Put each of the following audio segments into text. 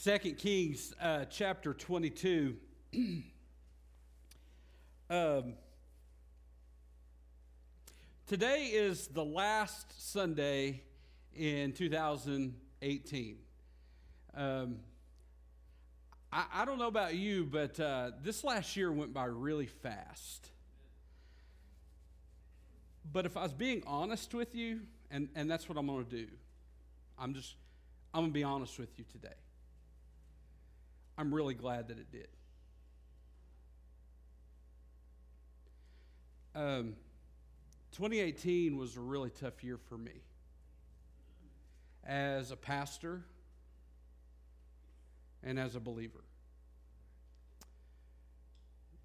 Second Kings uh, chapter 22. um, today is the last Sunday in 2018. Um, I, I, don't know about you, but uh, this last year went by really fast. But if I was being honest with you, and, and that's what I'm going to do, I'm just, I'm going to be honest with you today. I'm really glad that it did. Um, 2018 was a really tough year for me. As a pastor and as a believer.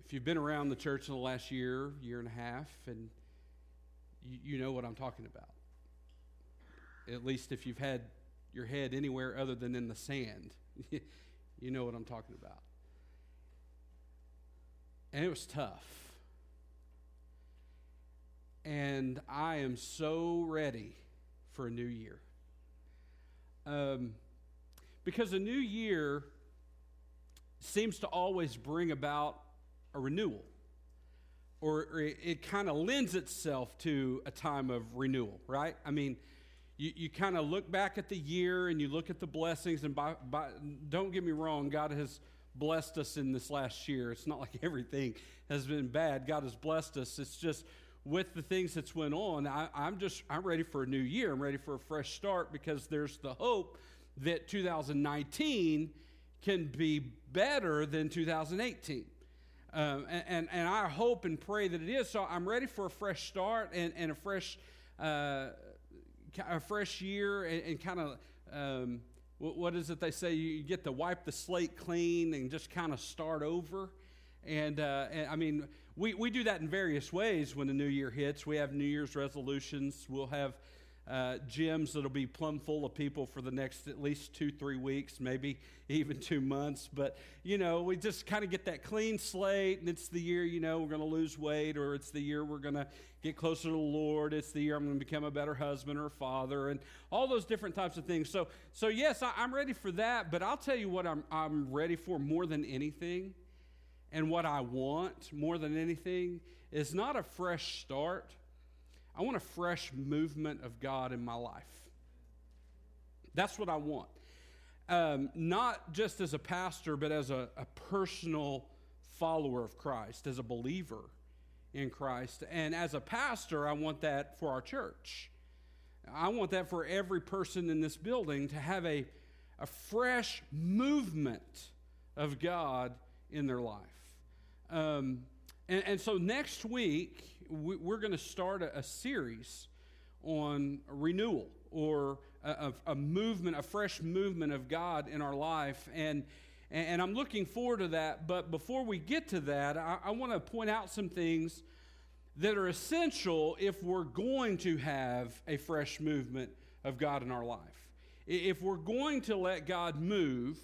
If you've been around the church in the last year, year and a half, and you, you know what I'm talking about. At least if you've had your head anywhere other than in the sand. You know what I'm talking about. And it was tough. And I am so ready for a new year. Um, because a new year seems to always bring about a renewal, or, or it, it kind of lends itself to a time of renewal, right? I mean, you, you kind of look back at the year and you look at the blessings, and by, by, don't get me wrong, God has blessed us in this last year. It's not like everything has been bad. God has blessed us. It's just with the things that's went on, I, I'm just I'm ready for a new year. I'm ready for a fresh start because there's the hope that 2019 can be better than 2018. Um, and, and, and, I hope and pray that it is. So I'm ready for a fresh start and, and a fresh uh, a fresh year and, and kind of um, what, what is it they say? You get to wipe the slate clean and just kind of start over. And, uh, and, I mean, we, we do that in various ways when the new year hits. We have New Year's resolutions. We'll have uh, gyms that'll be plumb full of people for the next at least two, three weeks, maybe even two months. But, you know, we just kind of get that clean slate, and it's the year, you know, we're going to lose weight, or it's the year we're going to get closer to the Lord. It's the year I'm going to become a better husband or father, and all those different types of things. So, so yes, I, I'm ready for that, but I'll tell you what I'm, I'm ready for more than anything, and what I want more than anything is not a fresh start I want a fresh movement of God in my life. That's what I want. Um, not just as a pastor, but as a, a personal follower of Christ, as a believer in Christ. And as a pastor, I want that for our church. I want that for every person in this building to have a, a fresh movement of God in their life. Um, and, and so next week, we're going to start a, a, series on renewal or a, a, movement, a fresh movement of God in our life. And, and I'm looking forward to that. But before we get to that, I, I want to point out some things that are essential if we're going to have a fresh movement of God in our life. If we're going to let God move,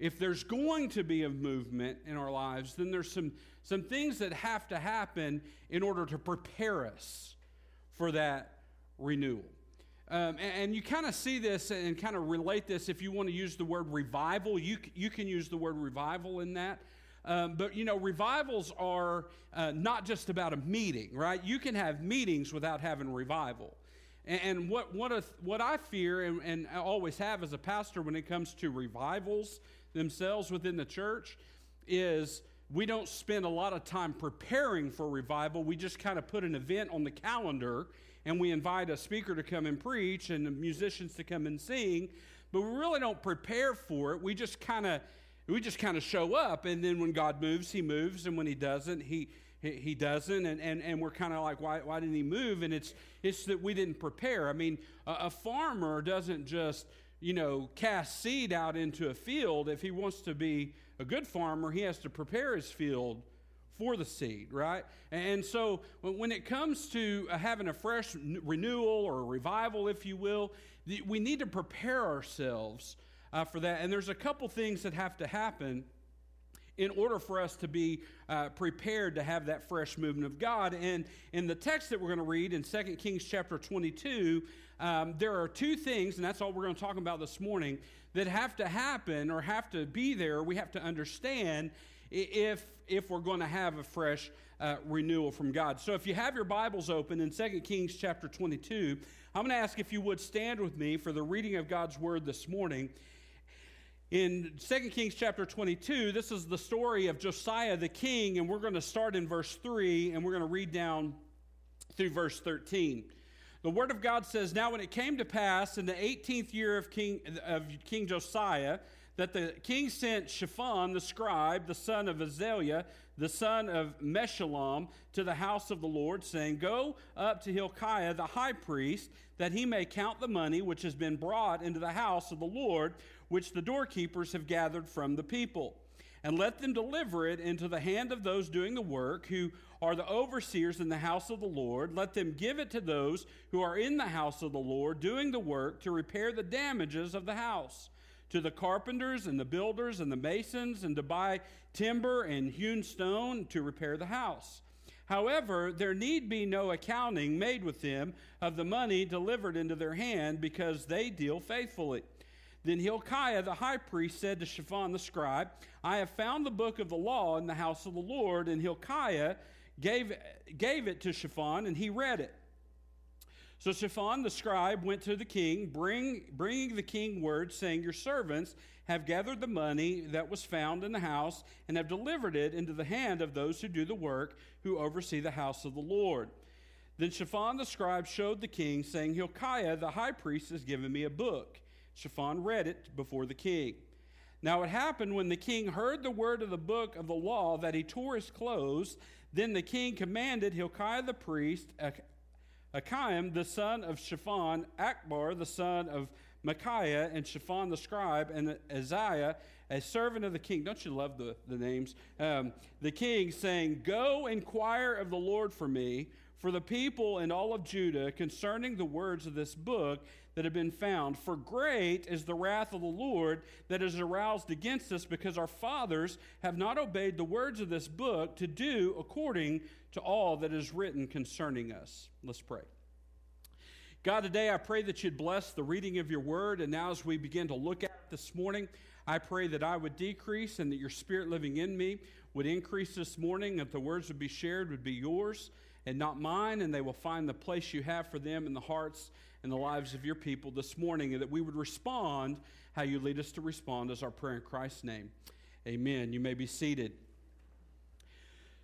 if there's going to be a movement in our lives, then there's some, some things that have to happen in order to prepare us for that renewal. Um, and, and, you kind of see this and kind of relate this if you want to use the word revival, you, you can use the word revival in that. Um, but you know, revivals are uh, not just about a meeting, right? You can have meetings without having revival. And, and what, what, a, what I fear and, and I always have as a pastor when it comes to revivals themselves within the church is we don't spend a lot of time preparing for revival. We just kind of put an event on the calendar and we invite a speaker to come and preach and the musicians to come and sing, but we really don't prepare for it. We just kind of we just kind of show up and then when God moves, he moves and when he doesn't, he he, doesn't and, and, and we're kind of like why, why didn't he move and it's it's that we didn't prepare i mean a, a farmer doesn't just you know, cast seed out into a field, if he wants to be a good farmer, he has to prepare his field for the seed, right? And so when it comes to uh, having a fresh renewal or revival, if you will, we need to prepare ourselves uh, for that. And there's a couple things that have to happen in order for us to be uh, prepared to have that fresh movement of God. And in the text that we're going to read in 2 Kings chapter 22, um, there are two things, and that's all we're going to talk about this morning, that have to happen or have to be there. We have to understand if, if we're going to have a fresh uh, renewal from God. So if you have your Bibles open in 2 Kings chapter 22, I'm going to ask if you would stand with me for the reading of God's word this morning. In 2 Kings chapter 22, this is the story of Josiah the king, and we're going to start in verse 3 and we're going to read down through verse 13. The word of God says, Now when it came to pass in the 18th year of King, of king Josiah, that the king sent Shaphan the scribe, the son of Azaliah, the son of Meshullam, to the house of the Lord, saying, Go up to Hilkiah the high priest, that he may count the money which has been brought into the house of the Lord which the doorkeepers have gathered from the people. And let them deliver it into the hand of those doing the work, who are the overseers in the house of the Lord. Let them give it to those who are in the house of the Lord, doing the work to repair the damages of the house, to the carpenters and the builders and the masons, and to buy timber and hewn stone to repair the house. However, there need be no accounting made with them of the money delivered into their hand, because they deal faithfully. Then Hilkiah the high priest said to Shaphan the scribe, I have found the book of the law in the house of the Lord. And Hilkiah gave, gave it to Shaphan, and he read it. So Shaphan the scribe went to the king, bring, bringing the king word, saying, Your servants have gathered the money that was found in the house, and have delivered it into the hand of those who do the work, who oversee the house of the Lord. Then Shaphan the scribe showed the king, saying, Hilkiah the high priest has given me a book. Shaphan read it before the king. Now it happened when the king heard the word of the book of the law that he tore his clothes. Then the king commanded Hilkiah the priest, Ahikam the son of Shaphan, Achbor the son of Micaiah, and Shaphan the scribe, and Asaiah, a servant of the king. Don't you love the, the names? Um, the king saying, Go inquire of the Lord for me, for the people and all of Judah concerning the words of this book that have been found. For great is the wrath of the Lord that is aroused against us because our fathers have not obeyed the words of this book to do according to all that is written concerning us. Let's pray. God, today I pray that you'd bless the reading of your word. And now, as we begin to look at it this morning, I pray that I would decrease and that your spirit living in me would increase this morning, that the words would be shared would be yours and not mine, and they will find the place you have for them in the hearts and the lives of your people this morning, and that we would respond how you lead us to respond as our prayer in Christ's name. Amen. You may be seated.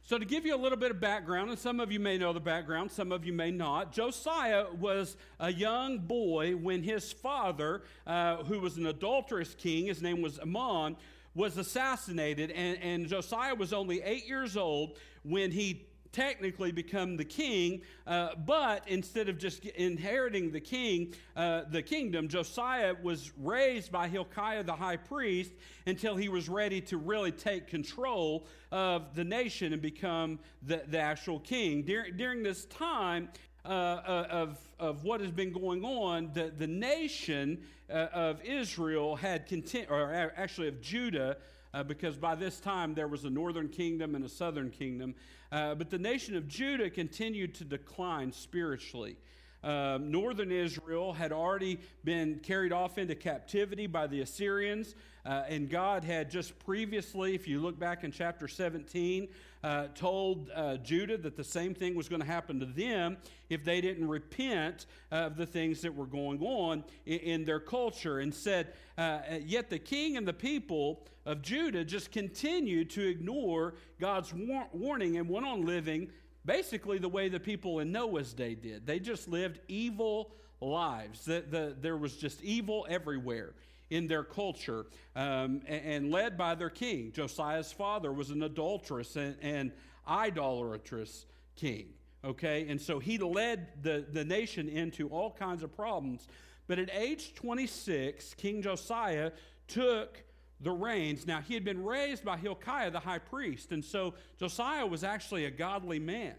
So, to give you a little bit of background, and some of you may know the background, some of you may not, Josiah was a young boy when his father, uh, who was an adulterous king, his name was Amon, was assassinated. And, and Josiah was only eight years old when he technically become the king, uh, but instead of just inheriting the king, uh, the kingdom, Josiah was raised by Hilkiah the high priest until he was ready to really take control of the nation and become the, the actual king. Dur- during this time, uh, uh of, of what has been going on, the, the nation uh, of Israel had content, or actually of Judah, uh, because by this time there was a northern kingdom and a southern kingdom. Uh, but the nation of Judah continued to decline spiritually. Um, northern Israel had already been carried off into captivity by the Assyrians, uh, and God had just previously, if you look back in chapter 17, uh, told uh, Judah that the same thing was going to happen to them if they didn't repent of the things that were going on in, in their culture, and said, uh, Yet the king and the people of Judah just continued to ignore God's war- warning and went on living basically the way the people in Noah's day did. They just lived evil lives. The, the, there was just evil everywhere in their culture um, and, led by their king. Josiah's father was an adulterous and, and idolatrous king. Okay, and so he led the, the nation into all kinds of problems. But at age 26, King Josiah took the reins. Now, he had been raised by Hilkiah, the high priest, and so Josiah was actually a godly man,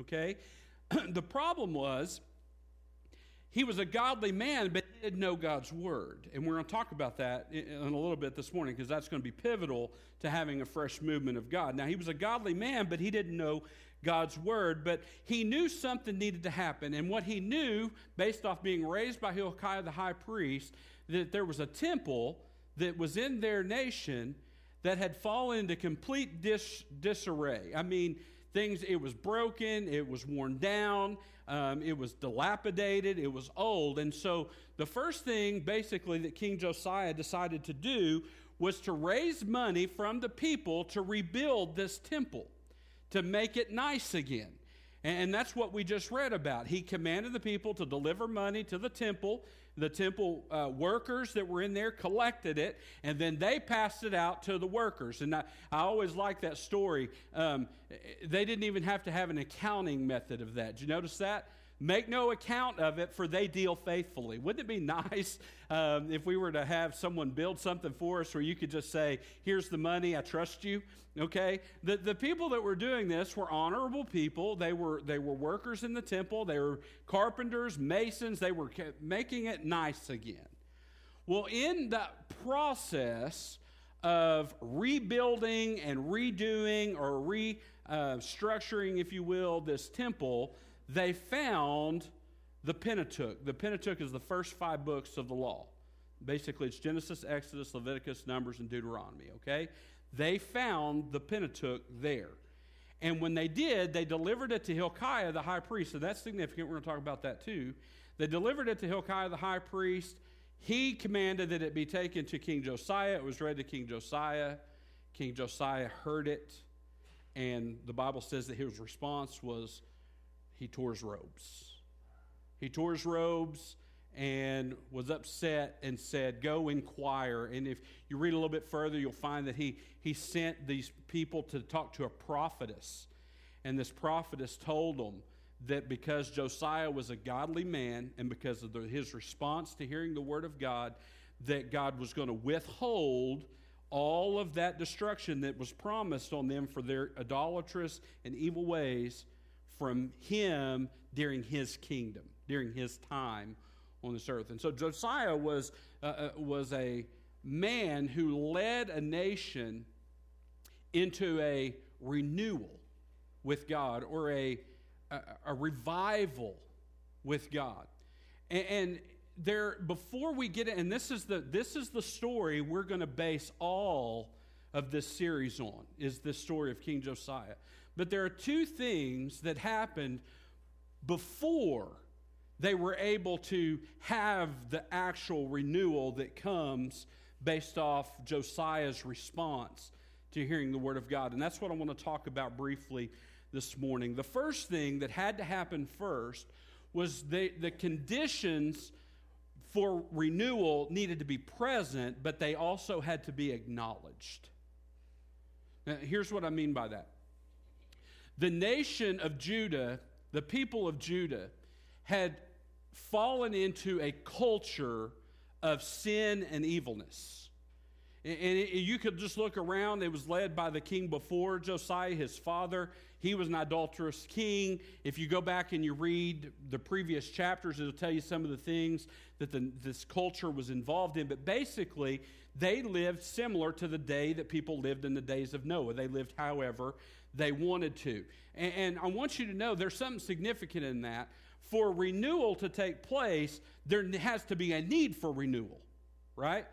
okay? the problem was he was a godly man, but did know God's word. And we're going to talk about that in, a little bit this morning because that's going to be pivotal to having a fresh movement of God. Now, he was a godly man, but he didn't know God's word, but he knew something needed to happen. And what he knew, based off being raised by Hilkiah the high priest, that there was a temple that was in their nation that had fallen into complete dis- disarray. I mean, things, it was broken, it was worn down, um, it was dilapidated, it was old. And so the first thing, basically, that King Josiah decided to do was to raise money from the people to rebuild this temple, to make it nice again. And that's what we just read about. He commanded the people to deliver money to the temple. The temple uh, workers that were in there collected it, and then they passed it out to the workers. And I, I always like that story. Um, they didn't even have to have an accounting method of that. Did you notice that? Make no account of it, for they deal faithfully. Wouldn't it be nice um, if we were to have someone build something for us where you could just say, Here's the money, I trust you? Okay? The, the people that were doing this were honorable people. They were, they were workers in the temple, they were carpenters, masons, they were making it nice again. Well, in that process of rebuilding and redoing or restructuring, uh, if you will, this temple, they found the Pentateuch. The Pentateuch is the first five books of the law. Basically, it's Genesis, Exodus, Leviticus, Numbers, and Deuteronomy, okay? They found the Pentateuch there. And when they did, they delivered it to Hilkiah, the high priest. So that's significant. We're going to talk about that too. They delivered it to Hilkiah, the high priest. He commanded that it be taken to King Josiah. It was read to King Josiah. King Josiah heard it. And the Bible says that his response was he tore his robes. He tore his robes and was upset and said, Go inquire. And if you read a little bit further, you'll find that he, he sent these people to talk to a prophetess. And this prophetess told them that because Josiah was a godly man and because of the, his response to hearing the word of God, that God was going to withhold all of that destruction that was promised on them for their idolatrous and evil ways from him during his kingdom, during his time on this earth. And so Josiah was, uh, uh, was a man who led a nation into a renewal with God or a, a, a revival with God. And, and there, before we get it, and this is the this is the story we're going to base all of this series on, is this story of King Josiah. But there are two things that happened before they were able to have the actual renewal that comes based off Josiah's response to hearing the word of God. And that's what I want to talk about briefly this morning. The first thing that had to happen first was the, the conditions for renewal needed to be present, but they also had to be acknowledged. Now, here's what I mean by that the nation of Judah, the people of Judah, had fallen into a culture of sin and evilness. And you could just look around. It was led by the king before Josiah, his father. He was an adulterous king. If you go back and you read the previous chapters, it'll tell you some of the things that the, this culture was involved in. But basically, they lived similar to the day that people lived in the days of Noah. They lived, however, they wanted to. And, and I want you to know there's something significant in that. For renewal to take place, there has to be a need for renewal, right?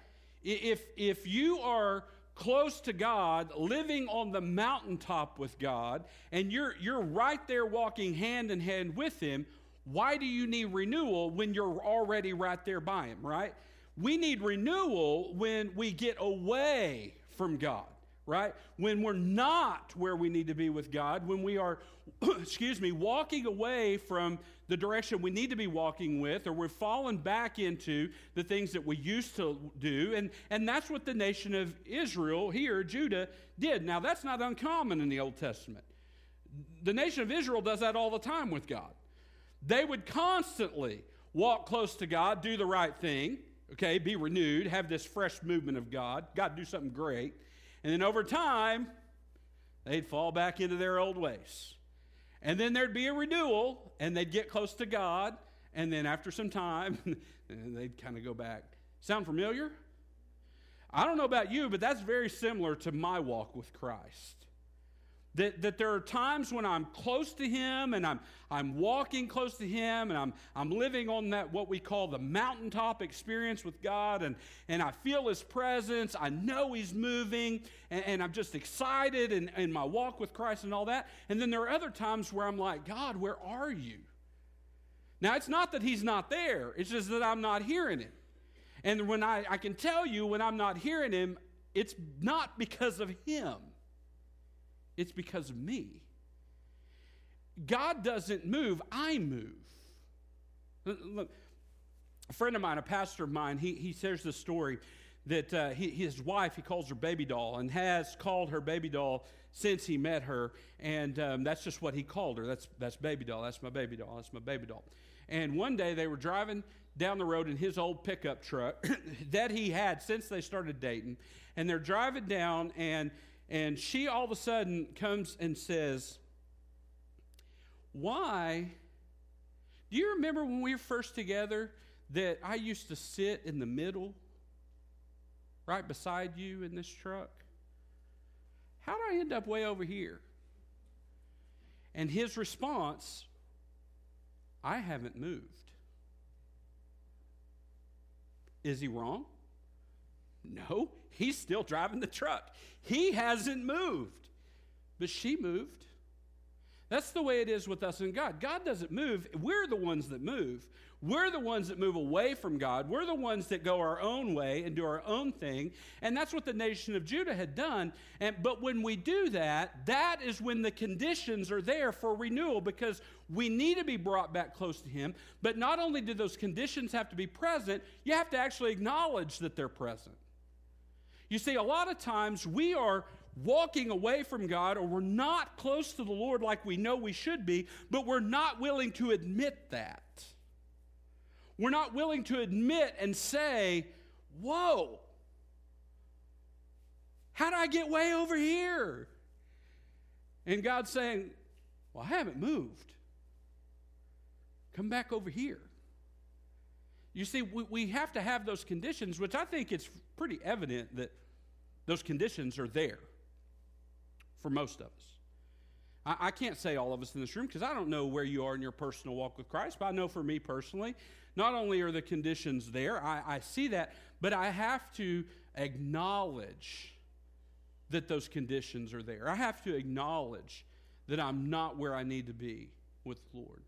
If, if you are close to God, living on the mountaintop with God, and you're, you're right there walking hand in hand with Him, why do you need renewal when you're already right there by Him, right? We need renewal when we get away from God right? When we're not where we need to be with God, when we are, excuse me, walking away from the direction we need to be walking with, or we're fallen back into the things that we used to do. And, and that's what the nation of Israel here, Judah, did. Now, that's not uncommon in the Old Testament. The nation of Israel does that all the time with God. They would constantly walk close to God, do the right thing, okay, be renewed, have this fresh movement of God. God do something great. And then over time, they'd fall back into their old ways. And then there'd be a renewal, and they'd get close to God, And then after some time, they'd kind of go back. Sound familiar? I don't know about you, but that's very similar to my walk with Christ. That, that there are times when I'm close to Him and I'm, I'm walking close to Him and I'm, I'm living on that, what we call the mountaintop experience with God, and, and I feel His presence. I know He's moving, and, and I'm just excited in, in my walk with Christ and all that. And then there are other times where I'm like, God, where are you? Now, it's not that He's not there, it's just that I'm not hearing Him. And when I, I can tell you when I'm not hearing Him, it's not because of Him it's because of me. God doesn't move, I move. Look, a friend of mine, a pastor of mine, he, he shares this story that uh, he, his wife, he calls her baby doll, and has called her baby doll since he met her. And um, that's just what he called her. That's, that's baby doll. That's my baby doll. That's my baby doll. And one day they were driving down the road in his old pickup truck that he had since they started dating. And they're driving down, and and she all of a sudden comes and says, Why? Do you remember when we were first together that I used to sit in the middle, right beside you in this truck? How did I end up way over here? And his response, I haven't moved. Is he wrong? No, he's still driving the truck. He hasn't moved, but she moved. That's the way it is with us and God. God doesn't move. We're the ones that move. We're the ones that move away from God. We're the ones that go our own way and do our own thing. And that's what the nation of Judah had done. And, but when we do that, that is when the conditions are there for renewal because we need to be brought back close to Him. But not only do those conditions have to be present, you have to actually acknowledge that they're present. You see, a lot of times we are walking away from God or we're not close to the Lord like we know we should be, but we're not willing to admit that. We're not willing to admit and say, Whoa, how did I get way over here? And God's saying, Well, I haven't moved. Come back over here. You see, we, we have to have those conditions, which I think it's pretty evident that those conditions are there for most of us. I, I can't say all of us in this room because I don't know where you are in your personal walk with Christ, but I know for me personally, not only are the conditions there, I, I see that, but I have to acknowledge that those conditions are there. I have to acknowledge that I'm not where I need to be with the Lord.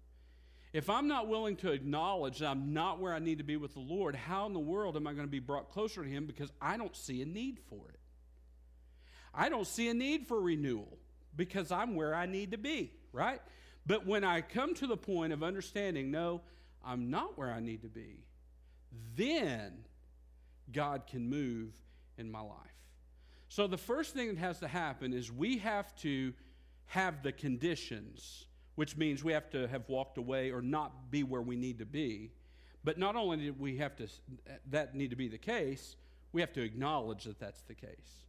If I'm not willing to acknowledge that I'm not where I need to be with the Lord, how in the world am I going to be brought closer to Him because I don't see a need for it? I don't see a need for renewal because I'm where I need to be, right? But when I come to the point of understanding, no, I'm not where I need to be, then God can move in my life. So the first thing that has to happen is we have to have the conditions, which means we have to have walked away or not be where we need to be. But not only do we have to that need to be the case, we have to acknowledge that that's the case.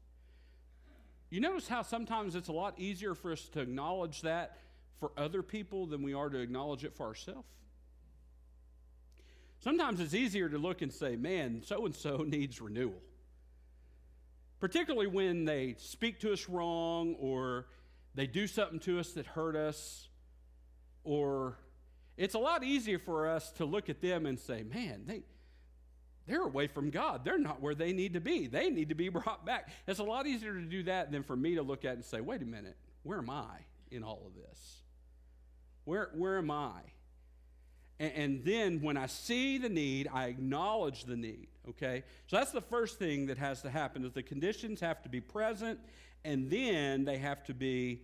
You notice how sometimes it's a lot easier for us to acknowledge that for other people than we are to acknowledge it for ourselves? Sometimes it's easier to look and say, man, so and so needs renewal. Particularly when they speak to us wrong or they do something to us that hurt us, or it's a lot easier for us to look at them and say, man, they, they're away from God. They're not where they need to be. They need to be brought back. It's a lot easier to do that than for me to look at and say, wait a minute, where am I in all of this? Where, where am I? And, and then when I see the need, I acknowledge the need. Okay? So that's the first thing that has to happen is the conditions have to be present and then they have to be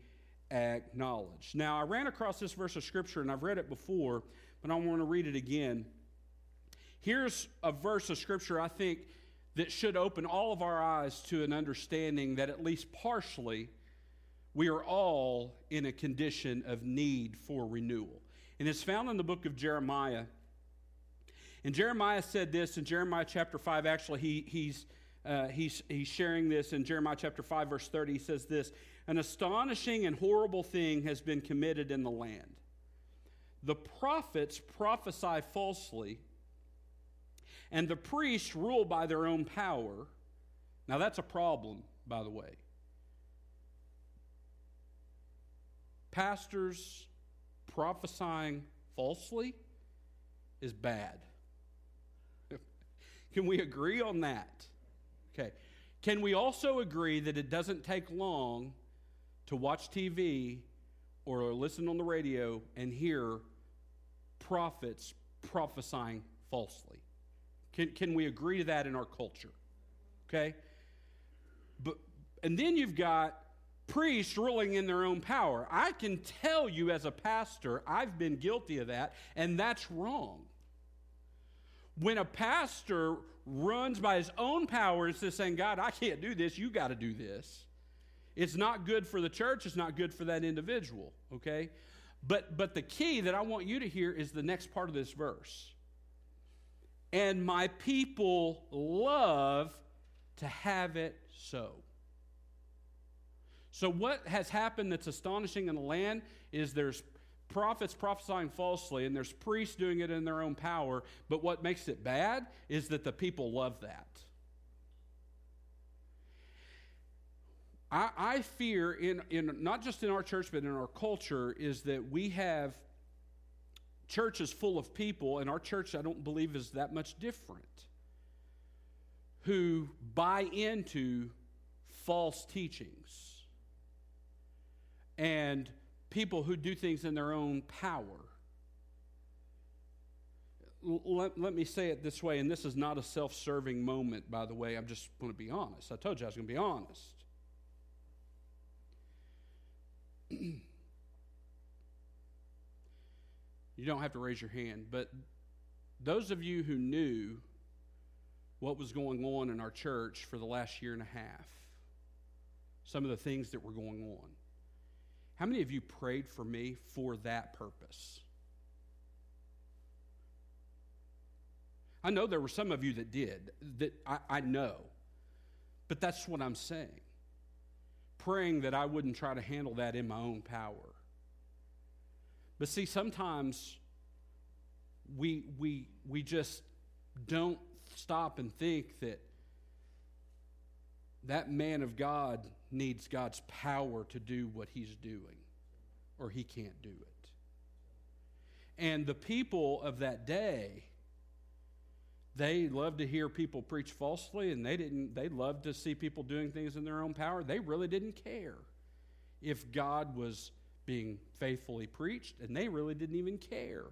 acknowledged. Now, I ran across this verse of scripture and I've read it before, but I want to read it again. Here's a verse of scripture I think that should open all of our eyes to an understanding that, at least partially, we are all in a condition of need for renewal. And it's found in the book of Jeremiah. And Jeremiah said this in Jeremiah chapter 5. Actually, he, he's, uh, he's, he's sharing this in Jeremiah chapter 5, verse 30. He says this An astonishing and horrible thing has been committed in the land the prophets prophesy falsely, and the priests rule by their own power. Now, that's a problem, by the way. Pastors prophesying falsely is bad. Can we agree on that? Okay. Can we also agree that it doesn't take long to watch TV or listen on the radio and hear prophets prophesying falsely? Can, can we agree to that in our culture? Okay? But, and then you've got priests ruling in their own power. I can tell you as a pastor, I've been guilty of that, and that's wrong. When a pastor runs by his own power instead of saying, God, I can't do this, you got to do this, it's not good for the church, it's not good for that individual, okay? But, but the key that I want you to hear is the next part of this verse. And my people love to have it so. So, what has happened that's astonishing in the land is there's prophets prophesying falsely and there's priests doing it in their own power. But what makes it bad is that the people love that. I, I fear, in, in not just in our church, but in our culture, is that we have churches full of people, and our church, I don't believe, is that much different, who buy into false teachings and people who do things in their own power. Let, let me say it this way, and this is not a self serving moment, by the way. I'm just going to be honest. I told you I was going to be honest. you don't have to raise your hand, but those of you who knew what was going on in our church for the last year and a half, some of the things that were going on, how many of you prayed for me for that purpose? I know there were some of you that did, that I, I know. But that's what I'm saying. Praying that I wouldn't try to handle that in my own power. But see, sometimes we, we, we just don't stop and think that that man of God needs God's power to do what he's doing, or he can't do it. And the people of that day, they loved to hear people preach falsely, and they didn't. They loved to see people doing things in their own power. They really didn't care if God was being faithfully preached, and they really didn't even care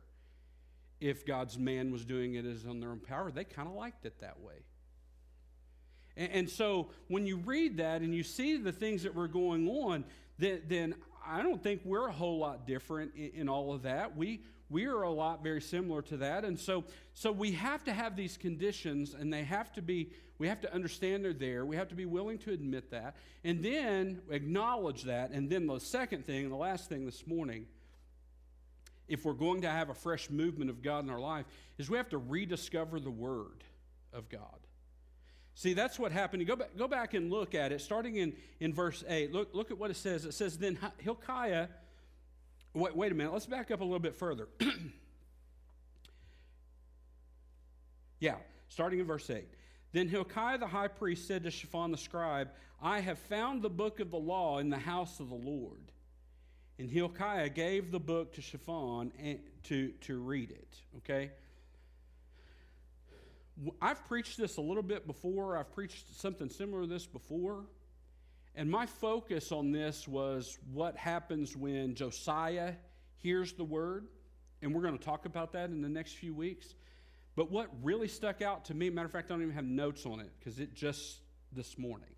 if God's man was doing it as on their own power. They kind of liked it that way. And, and, so when you read that and you see the things that were going on, then, then I don't think we're a whole lot different in, in all of that. We, we are a lot very similar to that. And so, so we have to have these conditions and they have to be, we have to understand they're there. We have to be willing to admit that and then acknowledge that. And then the second thing, and the last thing this morning, if we're going to have a fresh movement of God in our life, is we have to rediscover the Word of God. See, that's what happened. Go back, go back and look at it, starting in, in verse 8. Look, look at what it says. It says, Then Hilkiah, wait, wait a minute, let's back up a little bit further. yeah, starting in verse 8. Then Hilkiah the high priest said to Shaphan the scribe, I have found the book of the law in the house of the Lord. And Hilkiah gave the book to Shaphan to, to read it. Okay? I've preached this a little bit before. I've preached something similar to this before. And my focus on this was what happens when Josiah hears the word. And we're going to talk about that in the next few weeks. But what really stuck out to me, matter of fact, I don't even have notes on it because it just this morning.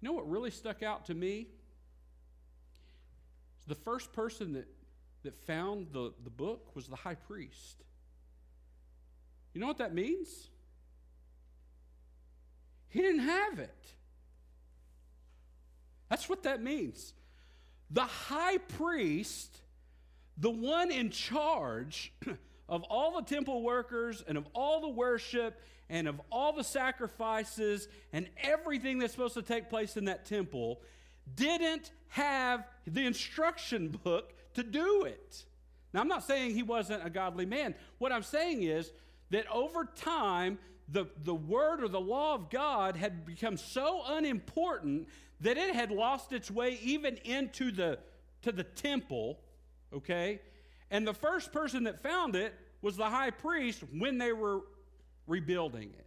You know what really stuck out to me? The first person that, that found the, the book was the high priest. You know what that means? He didn't have it. That's what that means. The high priest, the one in charge of all the temple workers and of all the worship and of all the sacrifices and everything that's supposed to take place in that temple, didn't have the instruction book to do it. Now, I'm not saying he wasn't a godly man. What I'm saying is that over time, the, the word or the law of God had become so unimportant that it had lost its way even into the, to the temple, okay? And the first person that found it was the high priest when they were rebuilding it.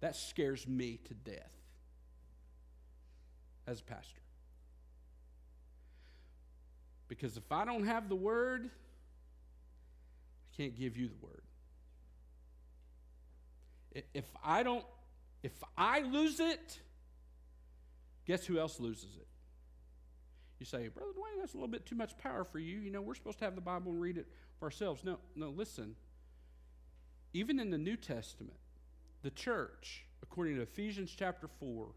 that scares me to death as a pastor. Because if I don't have the word, I can't give you the word. If I don't, if I lose it, guess who else loses it? You say, Brother Dwayne, that's a little bit too much power for you. You know, we're supposed to have the Bible and read it for ourselves. No, no, listen. Even in the New Testament, the church, according to Ephesians chapter 4,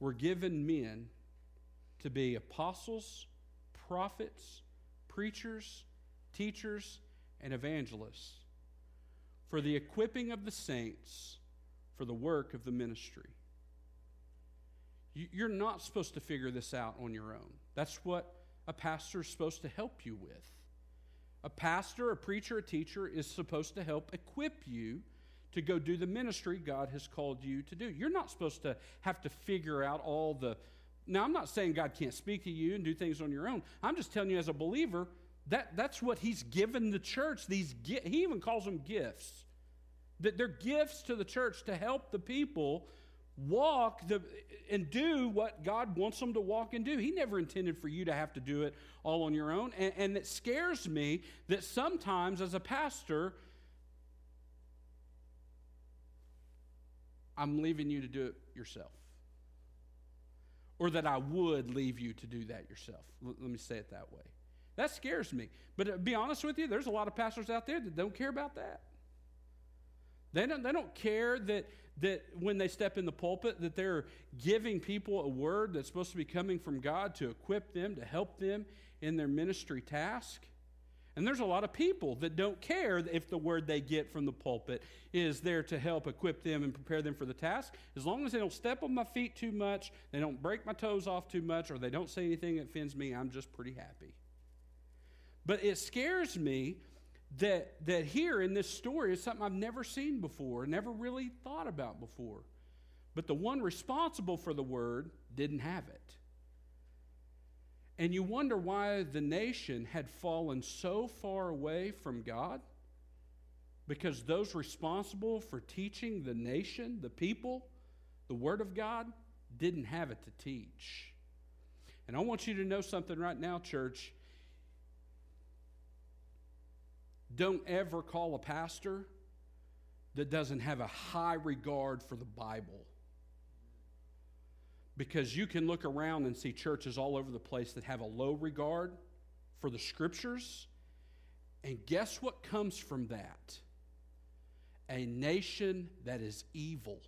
were given men to be apostles, prophets, preachers, teachers, and evangelists for the equipping of the saints for the work of the ministry. You're not supposed to figure this out on your own. That's what a pastor is supposed to help you with. A pastor, a preacher, a teacher is supposed to help equip you to go do the ministry God has called you to do. You're not supposed to have to figure out all the. Now, I'm not saying God can't speak to you and do things on your own. I'm just telling you, as a believer, that, that's what He's given the church. These He even calls them gifts. That they're gifts to the church to help the people walk the, and do what God wants them to walk and do. He never intended for you to have to do it all on your own. And, and it scares me that sometimes, as a pastor, I'm leaving you to do it yourself. Or that I would leave you to do that yourself. L- let me say it that way. That scares me. But to be honest with you, there's a lot of pastors out there that don't care about that. They don't, they don't care that, that when they step in the pulpit that they're giving people a word that's supposed to be coming from God to equip them, to help them in their ministry task. And there's a lot of people that don't care if the word they get from the pulpit is there to help equip them and prepare them for the task. As long as they don't step on my feet too much, they don't break my toes off too much, or they don't say anything that offends me, I'm just pretty happy. But it scares me that, that here in this story is something I've never seen before, never really thought about before. But the one responsible for the word didn't have it. And you wonder why the nation had fallen so far away from God? Because those responsible for teaching the nation, the people, the Word of God, didn't have it to teach. And I want you to know something right now, church. Don't ever call a pastor that doesn't have a high regard for the Bible. Because you can look around and see churches all over the place that have a low regard for the scriptures. And guess what comes from that? A nation that is evil.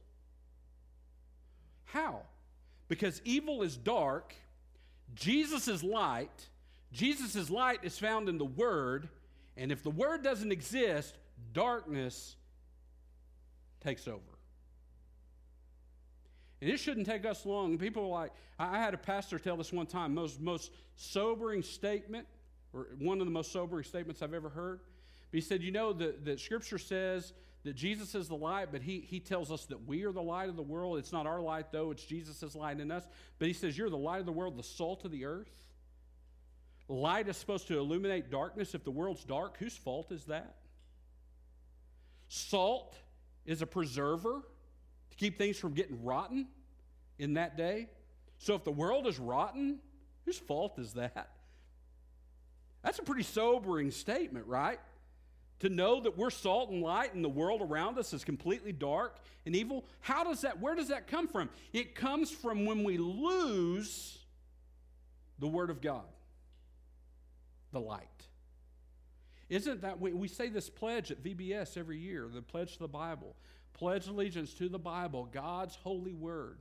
How? Because evil is dark, Jesus is light, Jesus' light is found in the Word, and if the Word doesn't exist, darkness takes over. And it shouldn't take us long. People are like, I had a pastor tell this one time, most, most sobering statement, or one of the most sobering statements I've ever heard. But he said, You know, the, the scripture says that Jesus is the light, but he, he tells us that we are the light of the world. It's not our light, though, it's Jesus' light in us. But he says, You're the light of the world, the salt of the earth. Light is supposed to illuminate darkness. If the world's dark, whose fault is that? Salt is a preserver keep things from getting rotten in that day. So if the world is rotten, whose fault is that? That's a pretty sobering statement, right? To know that we're salt and light and the world around us is completely dark and evil. How does that, where does that come from? It comes from when we lose the Word of God, the light. Isn't that, we, we say this pledge at VBS every year, the pledge to the Bible pledge allegiance to the Bible, God's holy word.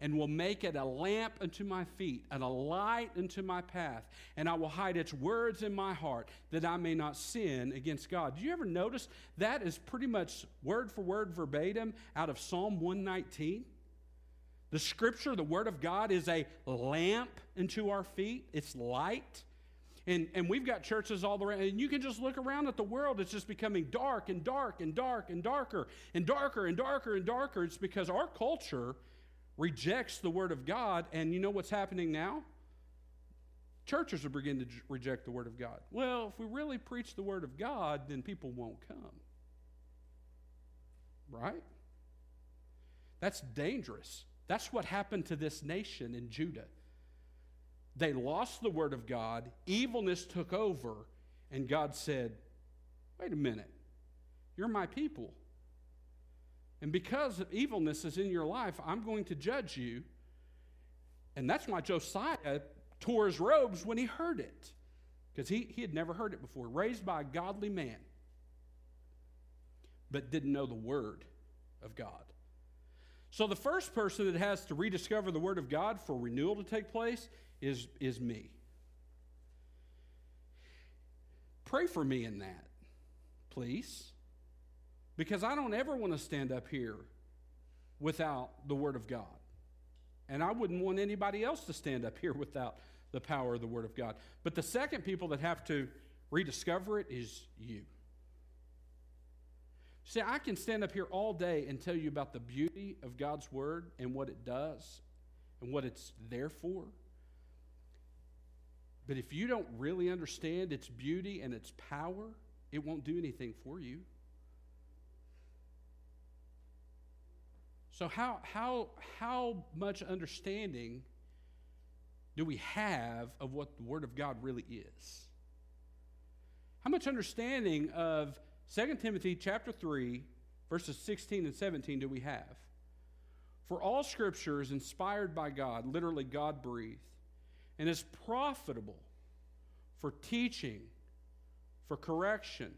and will make it a lamp unto my feet and a light unto my path. And I will hide its words in my heart that I may not sin against God. Do you ever notice that is pretty much word for word verbatim out of Psalm 119? The scripture, the word of God, is a lamp unto our feet, it's light. And, and we've got churches all around, and you can just look around at the world. It's just becoming dark and dark and dark and darker and darker and darker and darker. It's because our culture rejects the Word of God. And you know what's happening now? Churches are beginning to reject the Word of God. Well, if we really preach the Word of God, then people won't come. Right? That's dangerous. That's what happened to this nation in Judah. They lost the word of God, evilness took over, and God said, Wait a minute, you're my people. And because evilness is in your life, I'm going to judge you. And that's why Josiah tore his robes when he heard it, because he, he had never heard it before. Raised by a godly man, but didn't know the word of God. So the first person that has to rediscover the word of God for renewal to take place is, is me. Pray for me in that, please. Because I don't ever want to stand up here without the Word of God. And I wouldn't want anybody else to stand up here without the power of the Word of God. But the second people that have to rediscover it is you. See, I can stand up here all day and tell you about the beauty of God's Word and what it does and what it's there for. But if you don't really understand its beauty and its power, it won't do anything for you. So, how, how, how much understanding do we have of what the Word of God really is? How much understanding of 2 Timothy chapter 3, verses 16 and 17 do we have? For all scripture is inspired by God, literally God breathed and is profitable for teaching, for correction,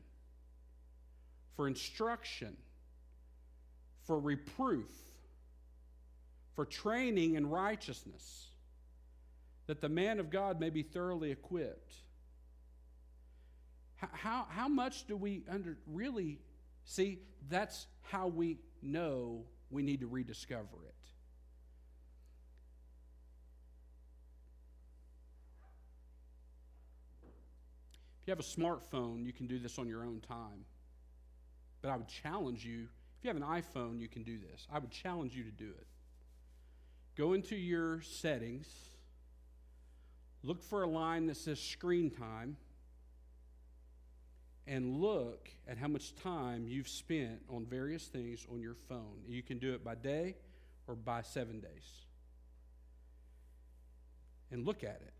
for instruction, for reproof, for training in righteousness, that the man of God may be thoroughly equipped. How, how, much do we under, really see? That's how we know we need to rediscover it. You have a smartphone, you can do this on your own time. But I would challenge you, if you have an iPhone, you can do this. I would challenge you to do it. Go into your settings, look for a line that says screen time, and look at how much time you've spent on various things on your phone. You can do it by day or by seven days. And look at it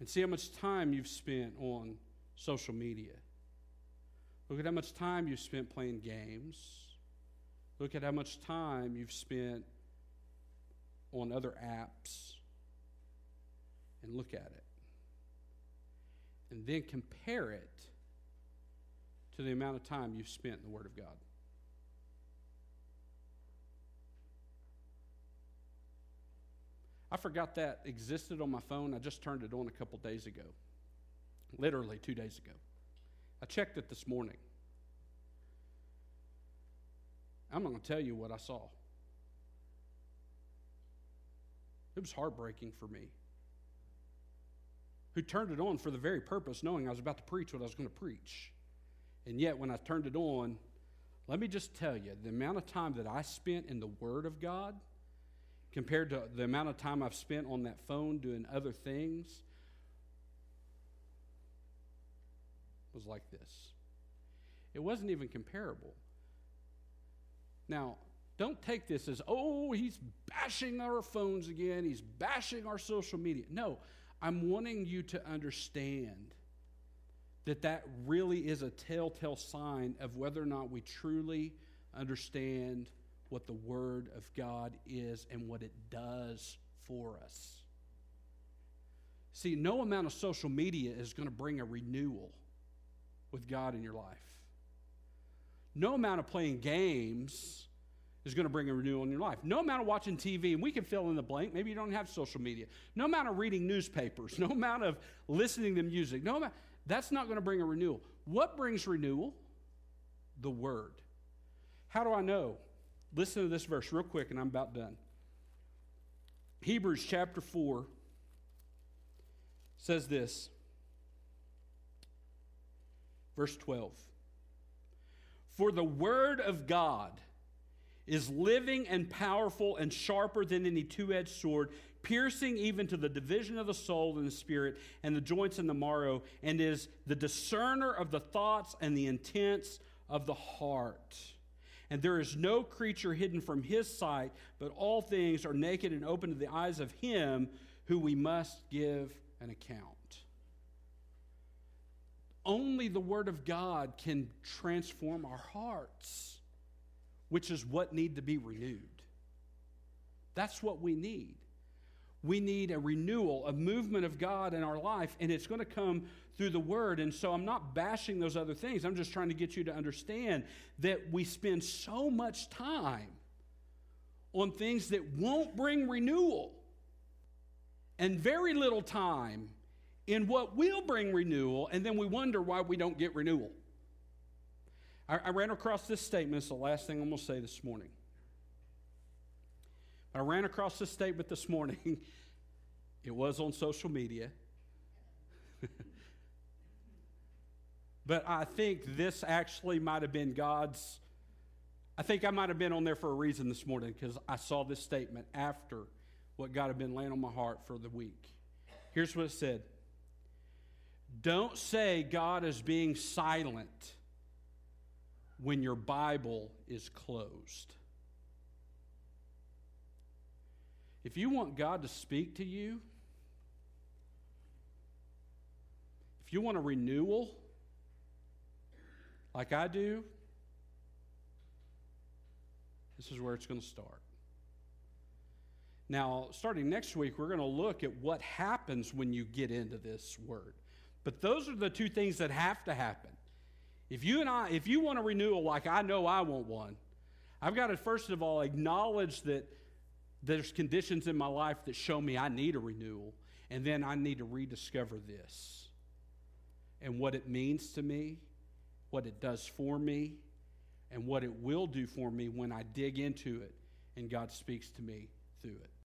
and see how much time you've spent on social media. Look at how much time you've spent playing games. Look at how much time you've spent on other apps. And look at it. And then compare it to the amount of time you've spent in the Word of God. I forgot that existed on my phone. I just turned it on a couple days ago, literally two days ago. I checked it this morning. I'm not going to tell you what I saw. It was heartbreaking for me. Who turned it on for the very purpose, knowing I was about to preach what I was going to preach. And yet, when I turned it on, let me just tell you the amount of time that I spent in the Word of God compared to the amount of time I've spent on that phone doing other things was like this. It wasn't even comparable. Now, don't take this as, oh, he's bashing our phones again, he's bashing our social media. No, I'm wanting you to understand that that really is a telltale sign of whether or not we truly understand what the Word of God is and what it does for us. See, no amount of social media is going to bring a renewal with God in your life. No amount of playing games is going to bring a renewal in your life. No amount of watching TV, and we can fill in the blank. Maybe you don't have social media. No amount of reading newspapers. No amount of listening to music. No amount. That's not going to bring a renewal. What brings renewal? The Word. How do I know? Listen to this verse real quick, and I'm about done. Hebrews chapter 4 says this. Verse 12. For the Word of God is living and powerful and sharper than any two edged sword, piercing even to the division of the soul and the spirit and the joints and the marrow, and is the discerner of the thoughts and the intents of the heart. And there is no creature hidden from his sight, but all things are naked and open to the eyes of him who we must give an account. Only the Word of God can transform our hearts which is what need to be renewed. That's what we need. We need a renewal, a movement of God in our life, and it's going to come through the Word. And so I'm not bashing those other things. I'm just trying to get you to understand that we spend so much time on things that won't bring renewal and very little time in what will bring renewal, and then we wonder why we don't get renewal. I, I ran across this statement. It's the last thing I'm going to say this morning. I ran across this statement this morning. it was on social media. but I think this actually might have been God's. I think I might have been on there for a reason this morning because I saw this statement after what God had been laying on my heart for the week. Here's what it said Don't say God is being silent when your Bible is closed. If you want God to speak to you, if you want a renewal, like I do, this is where it's going to start. Now, starting next week, we're going to look at what happens when you get into this word. But those are the two things that have to happen. If you and I, if you want a renewal like I know I want one, I've got to first of all acknowledge that there's conditions in my life that show me I need a renewal, and then I need to rediscover this and what it means to me, what it does for me, and what it will do for me when I dig into it and God speaks to me through it.